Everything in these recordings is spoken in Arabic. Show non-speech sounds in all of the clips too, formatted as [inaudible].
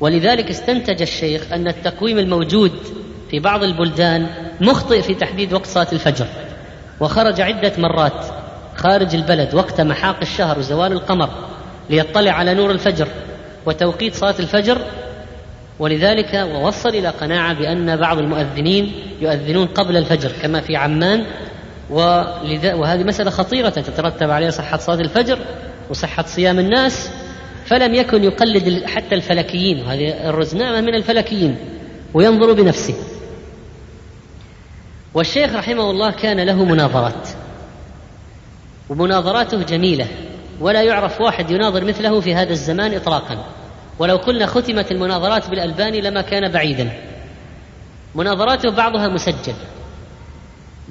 ولذلك استنتج الشيخ أن التقويم الموجود في بعض البلدان مخطئ في تحديد وقت صلاة الفجر وخرج عدة مرات خارج البلد وقت محاق الشهر وزوال القمر ليطلع على نور الفجر وتوقيت صلاة الفجر ولذلك ووصل إلى قناعة بأن بعض المؤذنين يؤذنون قبل الفجر كما في عمان ولذا وهذه مسألة خطيرة تترتب عليها صحة صلاة الفجر وصحة صيام الناس فلم يكن يقلد حتى الفلكيين. وهذه الرزنامة من الفلكيين وينظر بنفسه. والشيخ رحمه الله كان له مناظرات ومناظراته جميلة ولا يعرف واحد يناظر مثله في هذا الزمان إطلاقا. ولو قلنا ختمت المناظرات بالألباني لما كان بعيدا. مناظراته بعضها مسجل.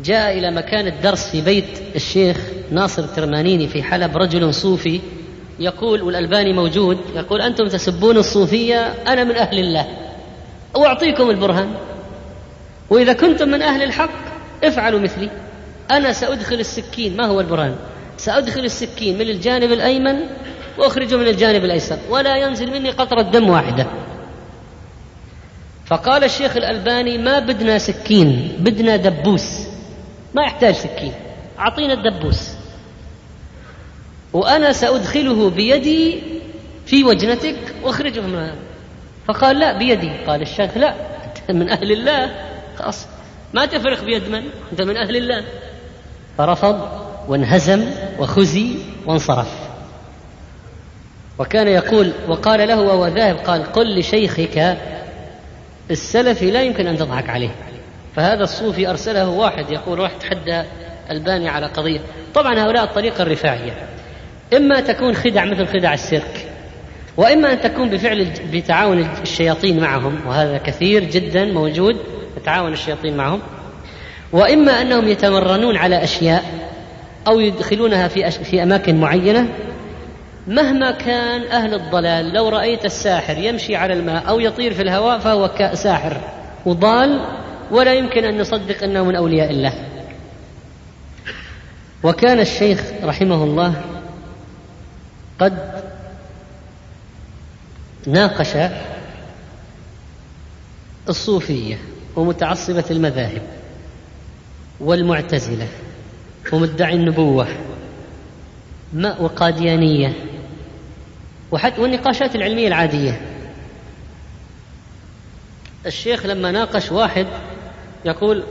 جاء إلى مكان الدرس في بيت الشيخ ناصر الترمانيني في حلب رجل صوفي يقول والألباني موجود يقول أنتم تسبون الصوفية أنا من أهل الله. وأعطيكم البرهان. وإذا كنتم من أهل الحق افعلوا مثلي. أنا سأدخل السكين ما هو البرهان؟ سأدخل السكين من الجانب الأيمن وأخرجه من الجانب الأيسر. ولا ينزل مني قطرة دم واحدة. فقال الشيخ الألباني ما بدنا سكين بدنا دبوس. ما يحتاج سكين. أعطينا الدبوس. وأنا سأدخله بيدي في وجنتك وأخرجه منها فقال لا بيدي. قال الشيخ لا أنت من أهل الله. خلاص. ما تفرق بيد من؟ أنت من أهل الله. فرفض وانهزم وخزي وانصرف. وكان يقول وقال له وهو ذاهب قال قل لشيخك السلفي لا يمكن أن تضحك عليه. فهذا الصوفي أرسله واحد يقول راح تحدى ألباني على قضية. طبعا هؤلاء الطريقة الرفاعية. إما تكون خدع مثل خدع السيرك وإما أن تكون بفعل بتعاون الشياطين معهم وهذا كثير جدا موجود يتعاون الشياطين معهم. وإما أنهم يتمرنون على أشياء أو يدخلونها في في أماكن معينة. مهما كان أهل الضلال لو رأيت الساحر يمشي على الماء أو يطير في الهواء فهو ساحر وضال ولا يمكن أن نصدق أنه من أولياء الله. وكان الشيخ رحمه الله قد ناقش الصوفية ومتعصبة المذاهب والمعتزلة ومدعي النبوة وقاديانية وحتى والنقاشات العلمية العادية. الشيخ لما ناقش واحد يقول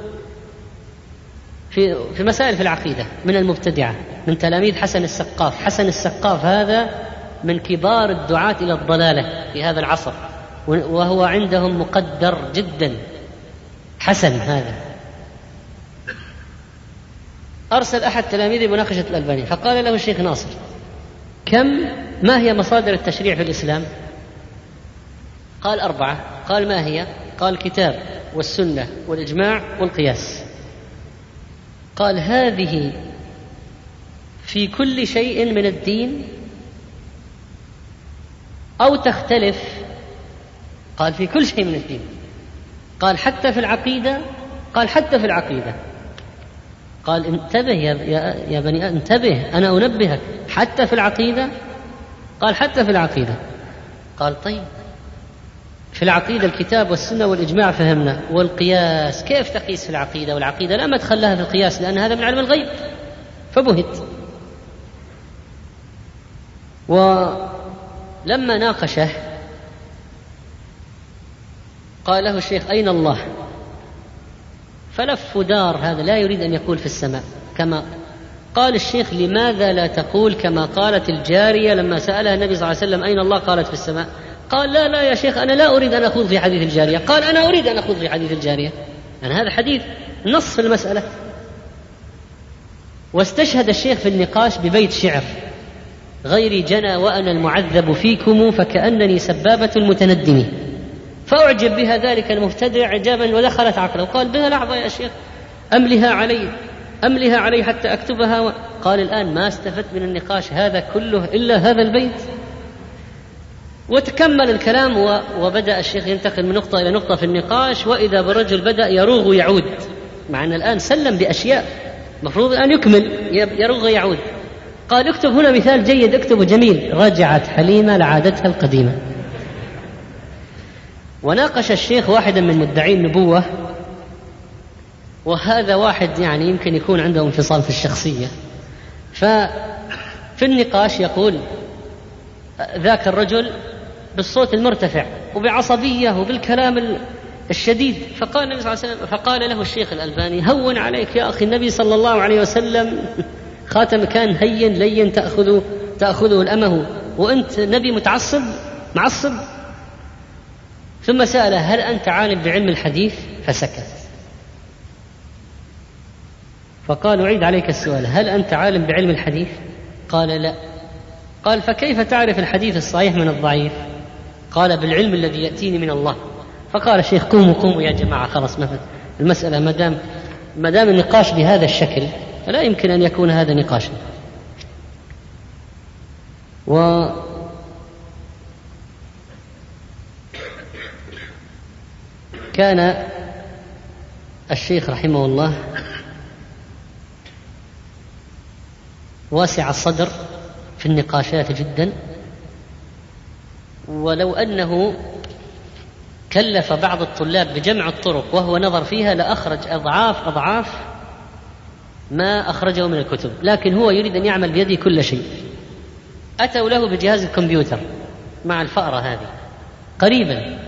في في مسائل في العقيدة من المبتدعة من تلاميذ حسن السقاف. حسن السقاف هذا من كبار الدعاة إلى الضلالة في هذا العصر وهو عندهم مقدر جدا. حسن هذا. أرسل أحد تلاميذه مناقشة الألباني فقال له الشيخ ناصر كم ما هي مصادر التشريع في الإسلام؟ قال أربعة. قال ما هي؟ قال الكتاب والسنة والإجماع والقياس. قال هذه في كل شيء من الدين أو تختلف. قال في كل شيء من الدين. قال حتى في العقيدة قال حتى في العقيدة. قال انتبه يا, يا, يا بني انتبه أنا أنبهك. حتى في العقيدة؟ قال حتى في العقيدة. قال طيب. في العقيدة الكتاب والسنة والإجماع فهمنا. والقياس كيف تقيس في العقيدة؟ والعقيدة لا مدخل لها في القياس لأن هذا من علم الغيب. فبهت. ولما ناقشه قال له الشيخ أين الله؟ فلف ودار هذا لا يريد أن يقول في السماء كما قال الشيخ لماذا لا تقول كما قالت الجارية لما سألها النبي صلى الله عليه وسلم أين الله؟ قالت في السماء. قال لا لا يا شيخ أنا لا أريد أن أخوض في حديث الجارية. قال أنا أريد أن أخوض في حديث الجارية. يعني هذا حديث نص في المسألة. واستشهد الشيخ في النقاش ببيت شعر. غيري جنى وأنا المعذب فيكم فكأنني سبابة المتندم. فأعجب بها ذلك المبتدع إعجابا ودخلت عقله. وقال بها لحظة يا شيخ أملها علي أملها علي حتى أكتبها. قال الآن ما استفدت من النقاش هذا كله إلا هذا البيت. وتكمل الكلام. وبدأ الشيخ ينتقل من نقطة إلى نقطة في النقاش وإذا بالرجل بدأ يروغ ويعود مع أن الآن سلم بأشياء المفروض الآن يكمل يروغ ويعود قال اكتب هنا مثال جيد اكتبه جميل. رجعت حليمة لعادتها القديمة. وناقش الشيخ واحدا من مدعي النبوة وهذا واحد يعني يمكن يكون عنده انفصال في الشخصية. ففي النقاش يقول ذاك الرجل بالصوت المرتفع وبعصبية وبالكلام الشديد. فقال النبي صلى الله عليه وسلم فقال له الشيخ الألباني هون عليك يا أخي النبي صلى الله عليه وسلم. [laughs] خاتم كان هين لين تأخذ تأخذه الأمه. وأنت نبي متعصب؟ معصب؟ ثم سأل هل أنت عالم بعلم الحديث؟ فسكت. فقال أعيد عليك السؤال هل أنت عالم بعلم الحديث؟ قال لا. قال فكيف تعرف الحديث الصحيح من الضعيف؟ قال بالعلم الذي يأتيني من الله. فقال الشيخ قوموا قوموا يا جماعة خلاص ما المسألة. ما دام ما دام النقاش بهذا الشكل فلا يمكن أن يكون هذا نقاشا. و كان الشيخ رحمه الله واسع الصدر في النقاشات جدا. ولو أنه كلف بعض الطلاب بجمع الطرق وهو نظر فيها لأخرج أضعاف أضعاف ما أخرجه من الكتب لكن هو يريد أن يعمل بيده كل شيء. أتوا له بجهاز الكمبيوتر مع الفأرة هذه قريبا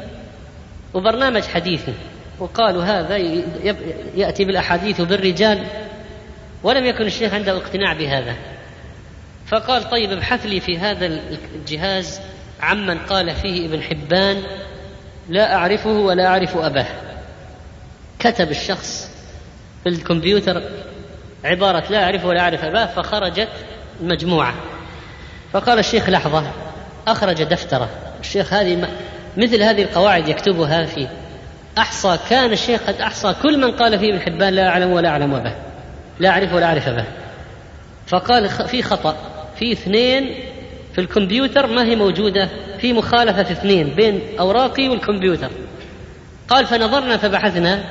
وبرنامج حديثي وقالوا هذا يأتي بالأحاديث بالرجال ولم يكن الشيخ عنده اقتناع بهذا. فقال طيب ابحث لي في هذا الجهاز عمن قال فيه ابن حبان لا أعرفه ولا أعرف أباه. كتب الشخص في الكمبيوتر عبارة لا أعرف ولا أعرف أباه فخرجت مجموعة. فقال الشيخ لحظة أخرج دفترة. الشيخ هذه مثل هذه القواعد يكتبها في أحصى كان الشيخ قد أحصى كل من قال فيه ابن حبان لا أعلم ولا أعلم به لا أعرف ولا أعرف به فقال في خطأ في اثنين في الكمبيوتر ما هي موجودة في مخالفة في اثنين بين أوراقي والكمبيوتر. قال فنظرنا فبحثنا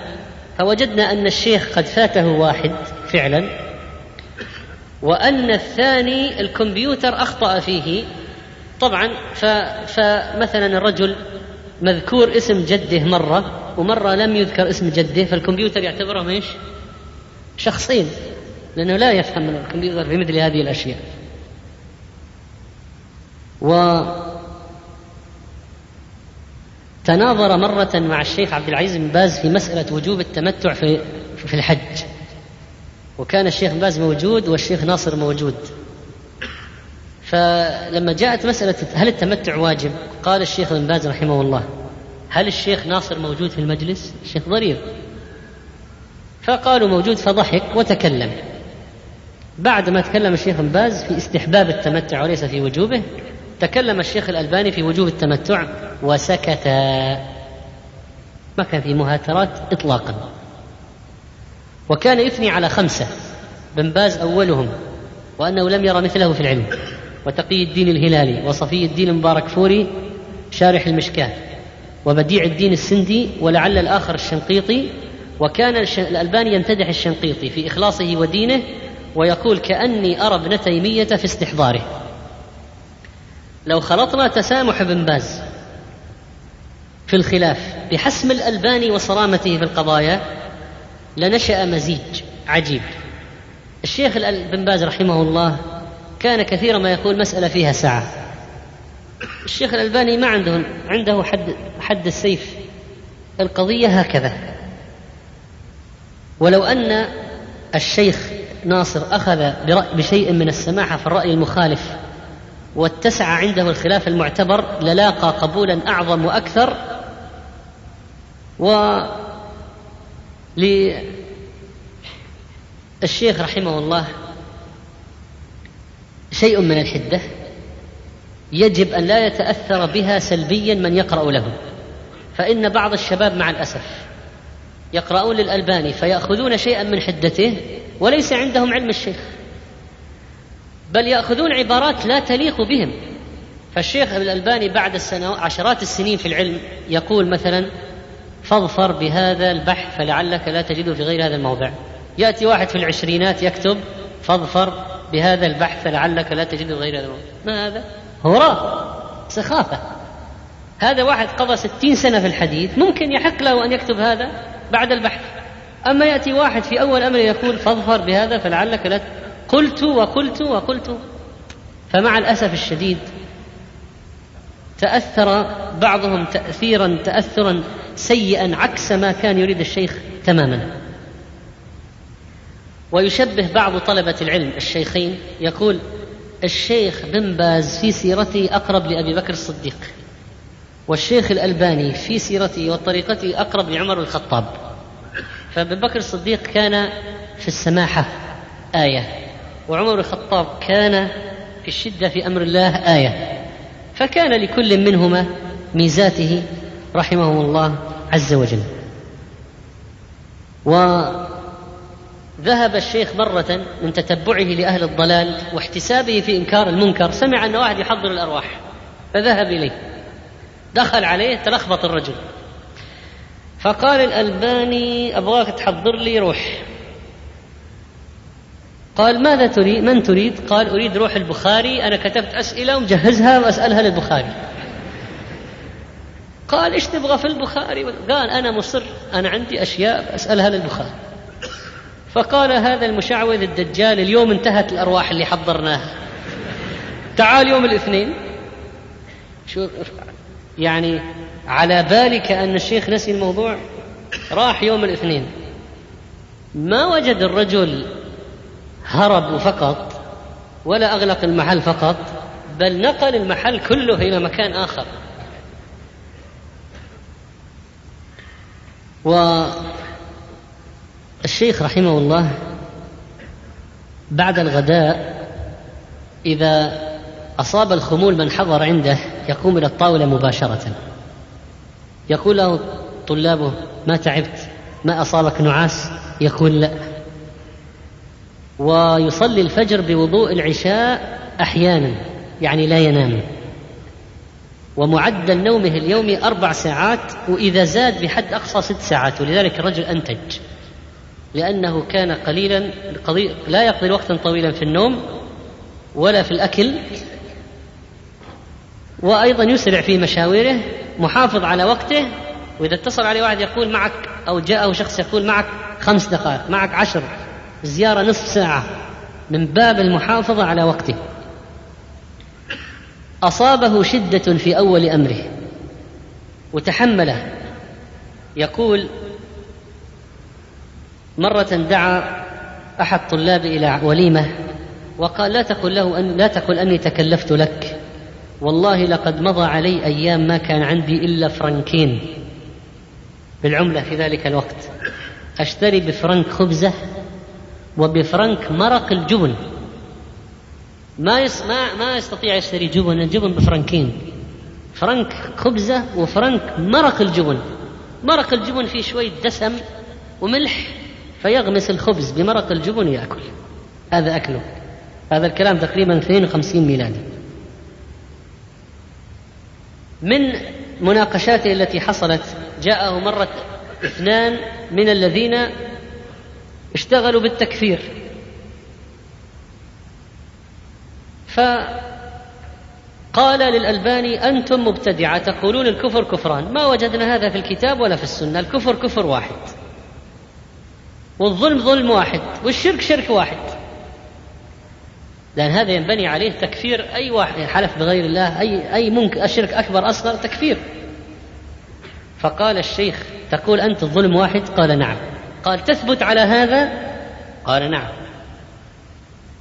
فوجدنا أن الشيخ قد فاته واحد فعلا وأن الثاني الكمبيوتر أخطأ فيه. طبعا فمثلا الرجل مذكور اسم جده مرة ومرة لم يذكر اسم جده فالكمبيوتر يعتبرهم إيش؟ شخصين لأنه لا يفهم الكمبيوتر في مثل هذه الأشياء. و تناظر مرة مع الشيخ عبد العزيز بن باز في مسألة وجوب التمتع في في الحج. وكان الشيخ باز موجود والشيخ ناصر موجود. فلما جاءت مسألة هل التمتع واجب؟ قال الشيخ بن باز رحمه الله. هل الشيخ ناصر موجود في المجلس؟ الشيخ ضرير. فقالوا موجود فضحك وتكلم. بعد ما تكلم الشيخ بن باز في استحباب التمتع وليس في وجوبه تكلم الشيخ الألباني في وجوب التمتع وسكت. ما كان في مهاترات إطلاقا. وكان يثني على خمسة. بن باز أولهم وأنه لم ير مثله في العلم. وتقي الدين الهلالي وصفي الدين المبارك فوري شارح المشكاة وبديع الدين السندي ولعل الآخر الشنقيطي. وكان الألباني يمتدح الشنقيطي في إخلاصه ودينه ويقول كأني أرى ابن تيمية في استحضاره. لو خلطنا تسامح ابن باز في الخلاف بحسم الألباني وصرامته في القضايا لنشأ مزيج عجيب. الشيخ بن باز رحمه الله كان كثيرا ما يقول مسألة فيها سعة الشيخ الألباني ما عنده عنده حد حد السيف. القضية هكذا. ولو أن الشيخ ناصر أخذ بشيء من السماحة في الرأي المخالف واتسع عنده الخلاف المعتبر للاقى قبولا أعظم وأكثر. و للشيخ رحمه الله شيء من الحدة يجب أن لا يتأثر بها سلبيا من يقرأ له. فإن بعض الشباب مع الأسف يقرؤون للألباني فيأخذون شيئا من حدته وليس عندهم علم الشيخ. بل يأخذون عبارات لا تليق بهم. فالشيخ الألباني بعد السنوات عشرات السنين في العلم يقول مثلا فاظفر بهذا البحث فلعلك لا تجده في غير هذا الموضع. يأتي واحد في العشرينات يكتب فاظفر بهذا البحث لعلك لا تجده غير هذا الموضع. ما هذا؟ هراء سخافة. هذا واحد قضى ستين سنة في الحديث ممكن يحق له أن يكتب هذا بعد البحث. أما يأتي واحد في أول أمر يقول فاظفر بهذا فلعلك لا قلت وقلت وقلت فمع الأسف الشديد تأثر بعضهم تأثيرا تأثرا سيئا عكس ما كان يريد الشيخ تماما. ويشبه بعض طلبة العلم الشيخين يقول الشيخ بن باز في سيرته أقرب لأبي بكر الصديق والشيخ الألباني في سيرته وطريقته أقرب لعمر الخطاب. فأبي بكر الصديق كان في السماحة آية. وعمر الخطاب كان في الشدة في أمر الله آية. فكان لكل منهما ميزاته رحمهم الله عز وجل. وذهب الشيخ مرة من تتبعه لأهل الضلال واحتسابه في إنكار المنكر سمع أن واحد يحضر الأرواح فذهب إليه. دخل عليه تلخبط الرجل. فقال الألباني أبغاك تحضر لي روح. قال ماذا تريد؟ من تريد؟ قال أريد روح البخاري. أنا كتبت أسئلة ومجهزها وأسألها للبخاري. قال إيش تبغى في البخاري؟ قال أنا مصر. أنا عندي أشياء أسألها للبخاري. فقال هذا المشعوذ الدجال اليوم انتهت الأرواح اللي حضرناها. تعال يوم الاثنين. شوف يعني على بالك أن الشيخ نسي الموضوع؟ راح يوم الاثنين. ما وجد الرجل هرب فقط ولا أغلق المحل فقط بل نقل المحل كله إلى مكان آخر. والشيخ رحمه الله بعد الغداء إذا أصاب الخمول من حضر عنده يقوم إلى الطاولة مباشرة. يقول له طلابه ما تعبت؟ ما أصابك نعاس؟ يقول لا. ويصلي الفجر بوضوء العشاء أحيانا يعني لا ينام. ومعدل نومه اليومي أربع ساعات وإذا زاد بحد أقصى ست ساعات ولذلك الرجل أنتج. لأنه كان قليلا لا يقضي وقتا طويلا في النوم ولا في الأكل وأيضا يسرع في مشاويره محافظ على وقته. وإذا اتصل عليه واحد يقول معك أو جاءه شخص يقول معك خمس دقائق معك عشر. زيارة نصف ساعة من باب المحافظة على وقته. أصابه شدة في أول أمره وتحمله. يقول مرة دعا أحد طلابي إلى وليمة وقال لا تقل له أن لا تقل أني تكلفت لك. والله لقد مضى علي أيام ما كان عندي إلا فرنكين بالعملة في ذلك الوقت. أشتري بفرنك خبزة وبفرنك مرق الجبن. ما يس ما ما يستطيع يشتري جبن الجبن بفرنكين. فرنك خبزة وفرنك مرق الجبن. مرق الجبن فيه شوية دسم وملح فيغمس الخبز بمرق الجبن يأكل. هذا أكله. هذا الكلام تقريبا 52 ميلادي. من مناقشاته التي حصلت جاءه مرة اثنان من الذين اشتغلوا بالتكفير. فقال للألباني أنتم مبتدعة تقولون الكفر كفران. ما وجدنا هذا في الكتاب ولا في السنة. الكفر كفر واحد. والظلم ظلم واحد. والشرك شرك واحد. لأن هذا ينبني عليه تكفير أي واحد حلف بغير الله أي أي ممكن الشرك أكبر أصغر تكفير. فقال الشيخ تقول أنت الظلم واحد؟ قال نعم. قال تثبت على هذا؟ قال نعم.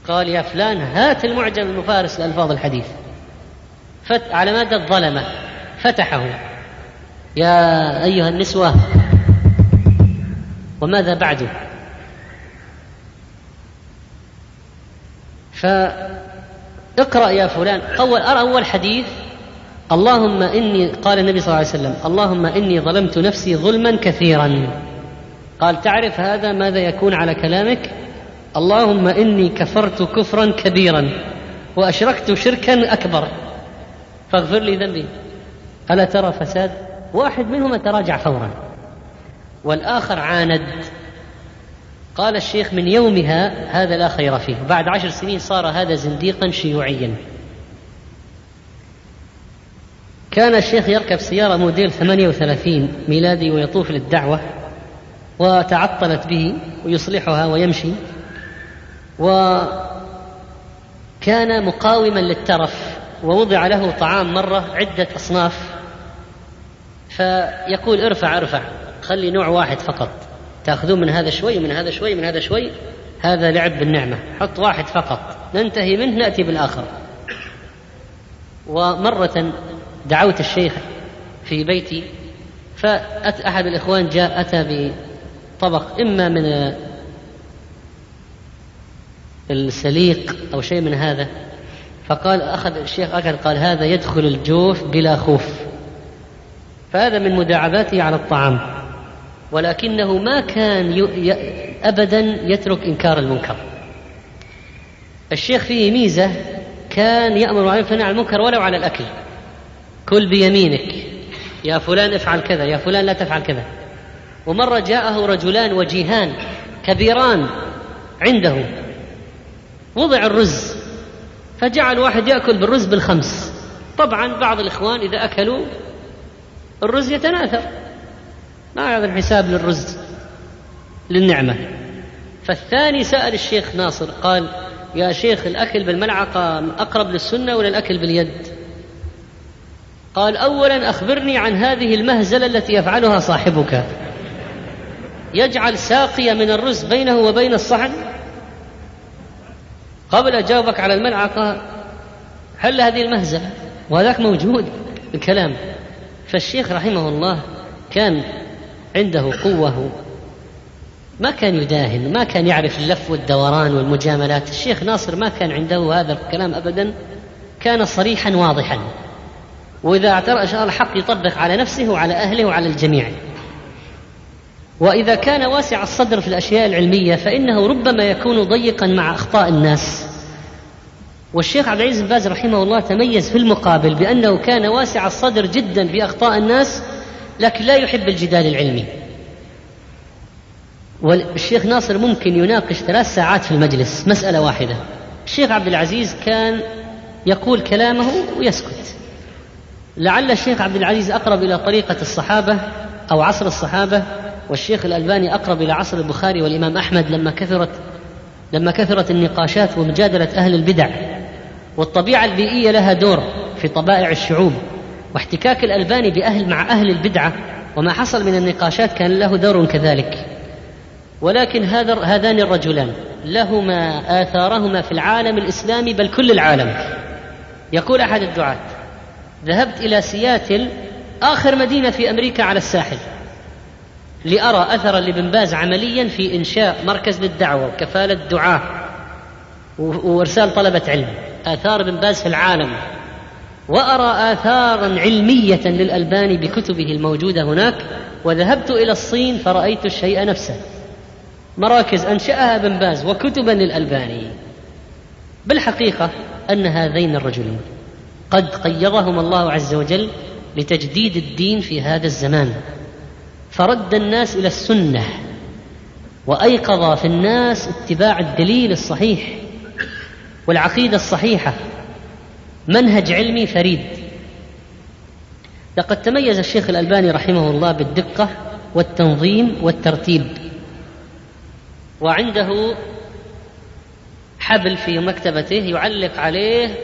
قال يا فلان هات المعجم المفارس لألفاظ الحديث. فت على مادة الظلمة. فتحه. يا أيها النسوة وماذا بعده فاقرأ يا فلان. أول أرى أول حديث. اللهم إني قال النبي صلى الله عليه وسلم اللهم إني ظلمت نفسي ظلما كثيرا. قال تعرف هذا ماذا يكون على كلامك؟ اللهم إني كفرت كفرا كبيرا وأشركت شركا أكبر. فاغفر لي ذنبي. ألا ترى فساد؟ واحد منهما تراجع فورا. والآخر عاند. قال الشيخ من يومها هذا لا خير فيه. بعد عشر سنين صار هذا زنديقا شيوعيا. كان الشيخ يركب سيارة موديل 38 ميلادي ويطوف للدعوة. وتعطلت به ويصلحها ويمشي. وكان مقاوما للترف ووضع له طعام مرة عدة أصناف. فيقول ارفع ارفع خلي نوع واحد فقط. تأخذون من هذا شوي من هذا شوي من هذا شوي. هذا لعب بالنعمة. حط واحد فقط. ننتهي منه نأتي بالآخر. ومرة دعوت الشيخ في بيتي فأحد الإخوان جاء أتى بطبق إما من السليق أو شيء من هذا. فقال أخذ الشيخ أكل قال هذا يدخل الجوف بلا خوف. فهذا من مداعباته على الطعام. ولكنه ما كان. أبدا يترك إنكار المنكر. الشيخ فيه ميزة كان يأمر عليه عن المنكر ولو على الأكل. كل بيمينك. يا فلان افعل كذا يا فلان لا تفعل كذا. ومرة جاءه رجلان وجيهان كبيران عنده. وضع الرز. فجعل واحد يأكل بالرز بالخمس. طبعا بعض الإخوان إذا أكلوا الرز يتناثر. ما هذا الحساب للرز للنعمة. فالثاني سأل الشيخ ناصر قال يا شيخ الأكل بالملعقة أقرب للسنة ولا الأكل باليد؟ قال أولا أخبرني عن هذه المهزلة التي يفعلها صاحبك. يجعل ساقية من الرز بينه وبين الصحن؟ قبل أجاوبك على الملعقة هل هذه المهزلة؟ وهذاك موجود الكلام. فالشيخ رحمه الله كان عنده قوة ما كان يداهن ما كان يعرف اللف والدوران والمجاملات. الشيخ ناصر ما كان عنده هذا الكلام أبدا كان صريحا واضحا. وإذا اعترف الحق يطبق على نفسه وعلى أهله وعلى الجميع. وإذا كان واسع الصدر في الأشياء العلمية فإنه ربما يكون ضيقا مع أخطاء الناس. والشيخ عبد العزيز بن باز رحمه الله تميز في المقابل بأنه كان واسع الصدر جدا بأخطاء الناس لكن لا يحب الجدال العلمي. والشيخ ناصر ممكن يناقش ثلاث ساعات في المجلس مسألة واحدة. الشيخ عبد العزيز كان يقول كلامه ويسكت. لعل الشيخ عبد العزيز أقرب إلى طريقة الصحابة أو عصر الصحابة والشيخ الألباني أقرب إلى عصر البخاري والإمام أحمد لما كثرت لما كثرت النقاشات ومجادلة أهل البدع والطبيعة البيئية لها دور في طبائع الشعوب واحتكاك الألباني بأهل مع أهل البدعة وما حصل من النقاشات كان له دور كذلك. ولكن هذا هذان الرجلان لهما آثارهما في العالم الإسلامي بل كل العالم. يقول أحد الدعاة ذهبت إلى سياتل آخر مدينة في أمريكا على الساحل. لأرى أثرا لابن باز عمليا في إنشاء مركز للدعوة وكفالة دعاة وإرسال طلبة علم. آثار ابن باز في العالم. وأرى آثارا علمية للألباني بكتبه الموجودة هناك. وذهبت إلى الصين فرأيت الشيء نفسه. مراكز أنشأها ابن باز وكتبا للألباني. بالحقيقة أن هذين الرجلين قد قيضهم الله عز وجل لتجديد الدين في هذا الزمان. فرد الناس إلى السنة وأيقظ في الناس اتباع الدليل الصحيح والعقيدة الصحيحة. منهج علمي فريد. لقد تميز الشيخ الألباني رحمه الله بالدقة والتنظيم والترتيب. وعنده حبل في مكتبته يعلق عليه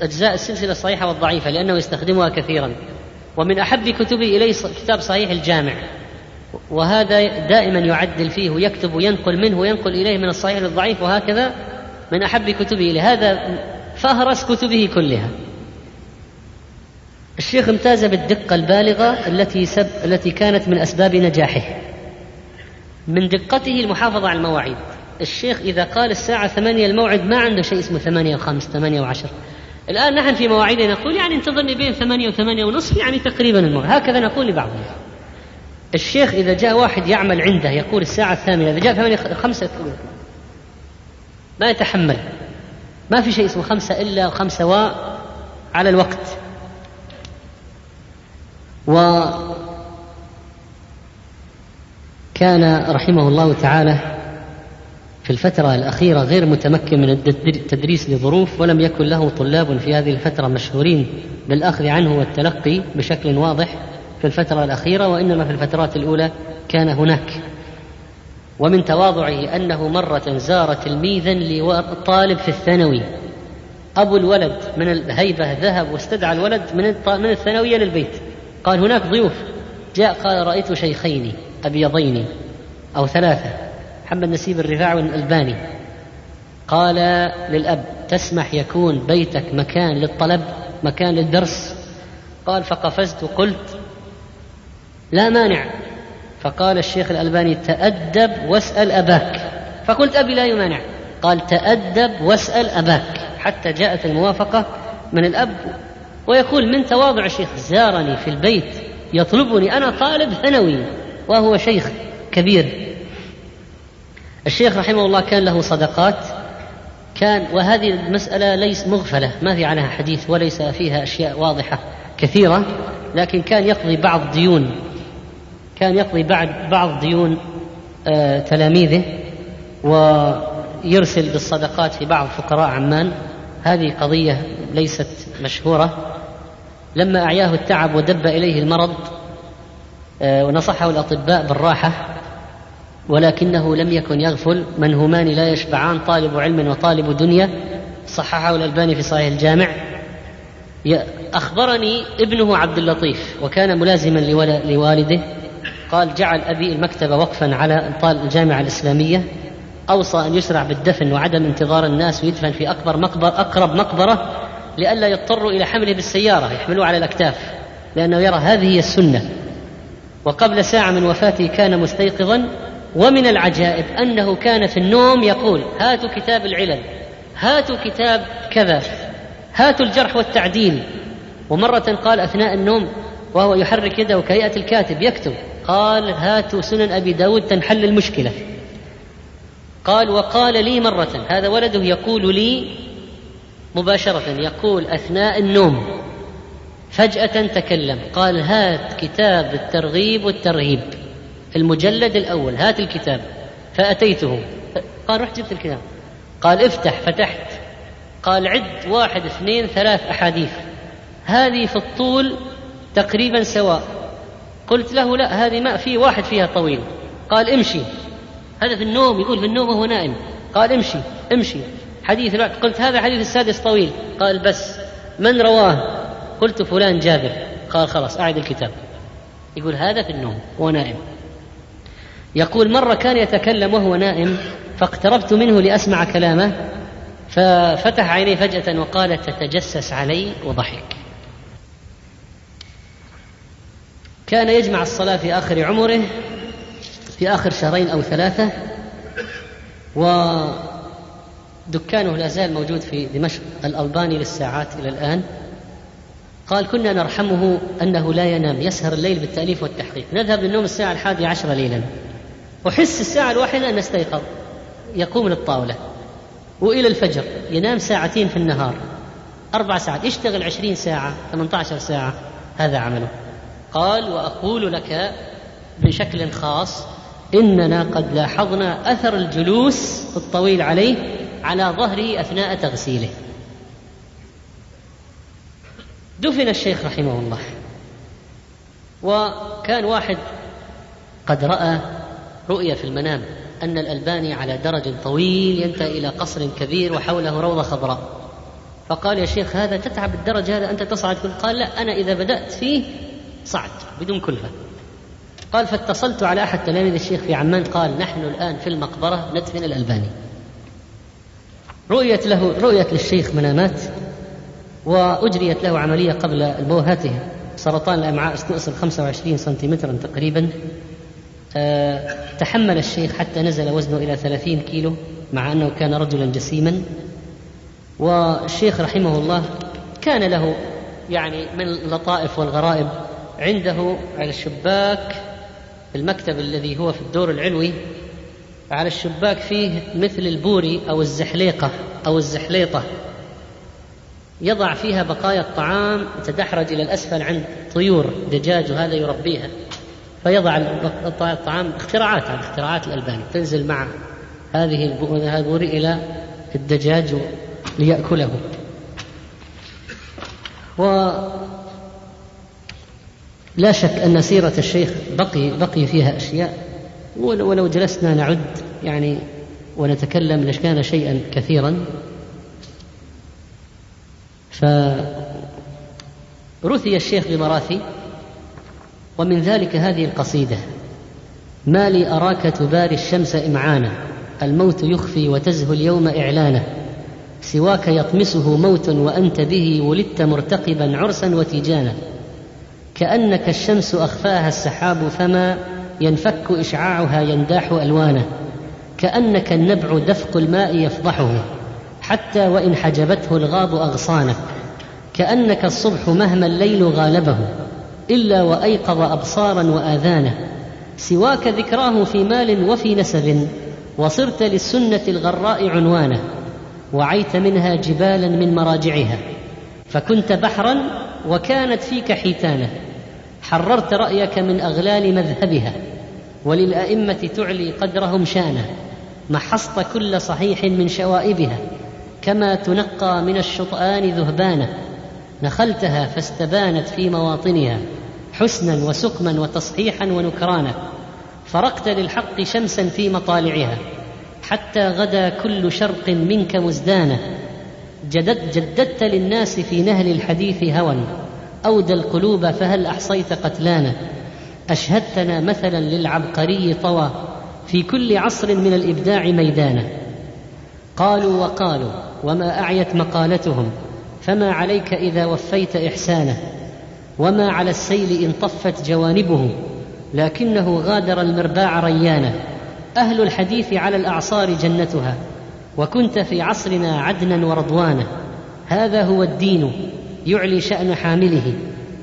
أجزاء السلسلة الصحيحة والضعيفة لأنه يستخدمها كثيرا. ومن أحب كتبي إليه كتاب صحيح الجامع. وهذا دائما يعدل فيه ويكتب وينقل منه وينقل إليه من الصحيح للضعيف وهكذا. من أحب كتبه إليه. هذا فهرس كتبه كلها. الشيخ امتاز بالدقة البالغة التي سب التي كانت من أسباب نجاحه. من دقته المحافظة على المواعيد. الشيخ إذا قال الساعة ثمانية الموعد ما عنده شيء اسمه ثمانية وخمس ثمانية وعشر. الآن نحن في مواعيدنا نقول يعني انتظرني بين ثمانية وثمانية ونصف يعني تقريبا الموعد هكذا نقول لبعضنا. الشيخ إذا جاء واحد يعمل عنده يقول الساعة الثامنة إذا جاء ثمانية خمسة ما يتحمل. ما في شيء اسمه خمسة إلا خمسة و على الوقت. و كان رحمه الله تعالى في الفترة الأخيرة غير متمكن من التدريس لظروف ولم يكن له طلاب في هذه الفترة مشهورين بالأخذ عنه والتلقي بشكل واضح في الفترة الأخيرة وإنما في الفترات الأولى كان هناك. ومن تواضعه أنه مرة زار تلميذا لطالب في الثانوي. أبو الولد من الهيبة ذهب واستدعى الولد من من الثانوية للبيت. قال هناك ضيوف. جاء قال رأيت شيخين أبيضين أو ثلاثة. محمد نسيب الرفاعي والألباني قال للأب تسمح يكون بيتك مكان للطلب مكان للدرس؟ قال فقفزت وقلت لا مانع. فقال الشيخ الألباني تأدب واسأل أباك. فقلت أبي لا يمانع. قال تأدب واسأل أباك. حتى جاءت الموافقة من الأب ويقول من تواضع الشيخ زارني في البيت يطلبني أنا طالب ثانوي وهو شيخ كبير. الشيخ رحمه الله كان له صدقات كان وهذه المسألة ليس مغفلة ما في عنها حديث وليس فيها أشياء واضحة كثيرة لكن كان يقضي بعض ديون كان يقضي بعد بعض ديون آه تلاميذه ويرسل بالصدقات في بعض فقراء عمان. هذه قضية ليست مشهورة. لما أعياه التعب ودب إليه المرض آه ونصحه الأطباء بالراحة ولكنه لم يكن يغفل. منهومان لا يشبعان طالب علم وطالب دنيا. صححه الألباني في صحيح الجامع. أخبرني ابنه عبد اللطيف وكان ملازما لوالده. قال جعل أبي المكتبة وقفا على الجامعة الإسلامية. أوصى أن يسرع بالدفن وعدم انتظار الناس ويدفن في أكبر مقبر أقرب مقبرة لئلا يضطروا إلى حمله بالسيارة يحملوه على الأكتاف لأنه يرى هذه هي السنة. وقبل ساعة من وفاته كان مستيقظا. ومن العجائب أنه كان في النوم يقول هاتوا كتاب العلل هاتوا كتاب كذا هاتوا الجرح والتعديل. ومرة قال أثناء النوم وهو يحرك يده كهيئة الكاتب يكتب قال هاتوا سنن أبي داود تنحل المشكلة. قال وقال لي مرة هذا ولده يقول لي مباشرة يقول أثناء النوم فجأة تكلم قال هات كتاب الترغيب والترهيب. المجلد الأول هات الكتاب. فأتيته. قال رحت جبت الكتاب. قال افتح. فتحت. قال عد واحد اثنين ثلاث أحاديث. هذه في الطول تقريبا سواء. قلت له لا هذه ما في واحد فيها طويل. قال امشي. هذا في النوم يقول في النوم وهو نائم. قال امشي امشي. حديث قلت هذا حديث السادس طويل. قال بس من رواه؟ قلت فلان جابر. قال خلاص أعد الكتاب. يقول هذا في النوم وهو نائم. يقول مرة كان يتكلم وهو نائم فاقتربت منه لأسمع كلامه ففتح عينيه فجأة وقال تتجسس علي وضحك. كان يجمع الصلاة في آخر عمره في آخر شهرين أو ثلاثة ودكانه لا زال موجود في دمشق الألباني للساعات إلى الآن. قال كنا نرحمه أنه لا ينام يسهر الليل بالتأليف والتحقيق. نذهب للنوم الساعة الحادية عشرة ليلا. وحس الساعة الواحدة أن نستيقظ يقوم للطاولة. وإلى الفجر. ينام ساعتين في النهار. أربع ساعات. يشتغل عشرين ساعة. ثمانية عشر ساعة. هذا عمله. قال وأقول لك بشكل خاص إننا قد لاحظنا أثر الجلوس الطويل عليه على ظهره أثناء تغسيله. دفن الشيخ رحمه الله. وكان واحد قد رأى رؤيا في المنام أن الألباني على درج طويل ينتهي إلى قصر كبير وحوله روضة خضراء. فقال يا شيخ هذا تتعب الدرج هذا أنت تصعد؟ قال لا أنا إذا بدأت فيه صعد بدون كلفة. قال فاتصلت على أحد تلاميذ الشيخ في عمان قال نحن الآن في المقبرة ندفن الألباني. رؤيت له رؤيت للشيخ منامات وأجريت له عملية قبل بوهته سرطان الأمعاء استئصل 25 سنتيمترا تقريبا. تحمل الشيخ حتى نزل وزنه إلى 30 كيلو مع أنه كان رجلا جسيما. والشيخ رحمه الله كان له يعني من اللطائف والغرائب عنده على الشباك المكتب الذي هو في الدور العلوي على الشباك فيه مثل البوري أو الزحليقة أو الزحليطة. يضع فيها بقايا الطعام تدحرج إلى الأسفل عند طيور دجاج وهذا يربيها. فيضع الطعام اختراعات هذه اختراعات الألباني تنزل مع هذه البور إلى الدجاج ليأكله. ولا شك أن سيرة الشيخ بقي بقي فيها أشياء. ولو جلسنا نعد يعني ونتكلم لكان شيئا كثيرا. فرثي الشيخ بمراثي. ومن ذلك هذه القصيدة. ما لي أراك تباري الشمس إمعانا الموت يخفي وتزهو اليوم إعلانا. سواك يطمسه موت وأنت به ولدت مرتقبا عرسا وتيجانا. كأنك الشمس أخفاها السحاب فما ينفك إشعاعها ينداح ألوانا. كأنك النبع دفق الماء يفضحه حتى وإن حجبته الغاب أغصانه كأنك الصبح مهما الليل غالبه إلا وأيقظ أبصارا وآذانا سواك ذكراه في مال وفي نسب وصرت للسنة الغراء عنوانا وعيت منها جبالا من مراجعها فكنت بحرا وكانت فيك حيتانه حررت رأيك من أغلال مذهبها وللأئمة تعلي قدرهم شانه محصت كل صحيح من شوائبها كما تنقى من الشطآن ذهبانه. نخلتها فاستبانت في مواطنها حسنا وسقما وتصحيحا ونكرانا. فرقت للحق شمسا في مطالعها حتى غدا كل شرق منك مزدانة. جدد جددت للناس في نهل الحديث هوى أودى القلوب فهل أحصيت قتلانا. أشهدتنا مثلا للعبقري طوى في كل عصر من الإبداع ميدانا. قالوا وقالوا وما أعيت مقالتهم. فما عليك إذا وفيت إحسانه وما على السيل إن طفت جوانبه لكنه غادر المرباع ريانا أهل الحديث على الأعصار جنتها وكنت في عصرنا عدنا ورضوانا هذا هو الدين يعلي شأن حامله.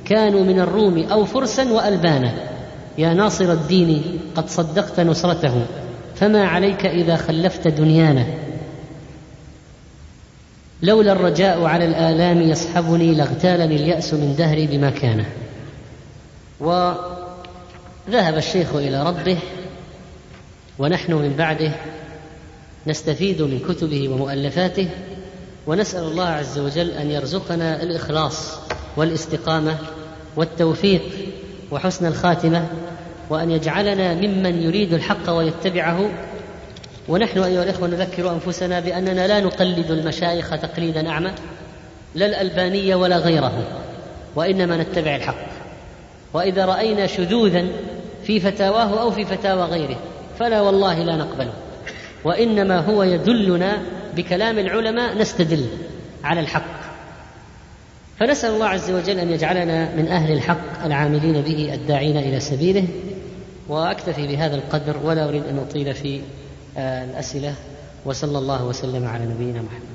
كانوا من الروم أو فرسا وألبانا يا ناصر الدين قد صدقت نصرته. فما عليك إذا خلفت دنيانا لولا الرجاء على الآلام يصحبني لاغتالني اليأس من دهري بما كان. وذهب الشيخ إلى ربه ونحن من بعده نستفيد من كتبه ومؤلفاته ونسأل الله عز وجل أن يرزقنا الإخلاص والاستقامة والتوفيق وحسن الخاتمة وأن يجعلنا ممن يريد الحق ويتبعه ونحن أيها الإخوة نذكر أنفسنا بأننا لا نقلد المشايخ تقليدا أعمى لا الألباني ولا غيره وإنما نتبع الحق. وإذا رأينا شذوذا في فتاواه أو في فتاوى غيره فلا والله لا نقبله وإنما هو يدلنا بكلام العلماء نستدل على الحق. فنسأل الله عز وجل أن يجعلنا من أهل الحق العاملين به الداعين إلى سبيله. وأكتفي بهذا القدر ولا أريد أن أطيل في الأسئلة وصلى الله وسلم على نبينا محمد.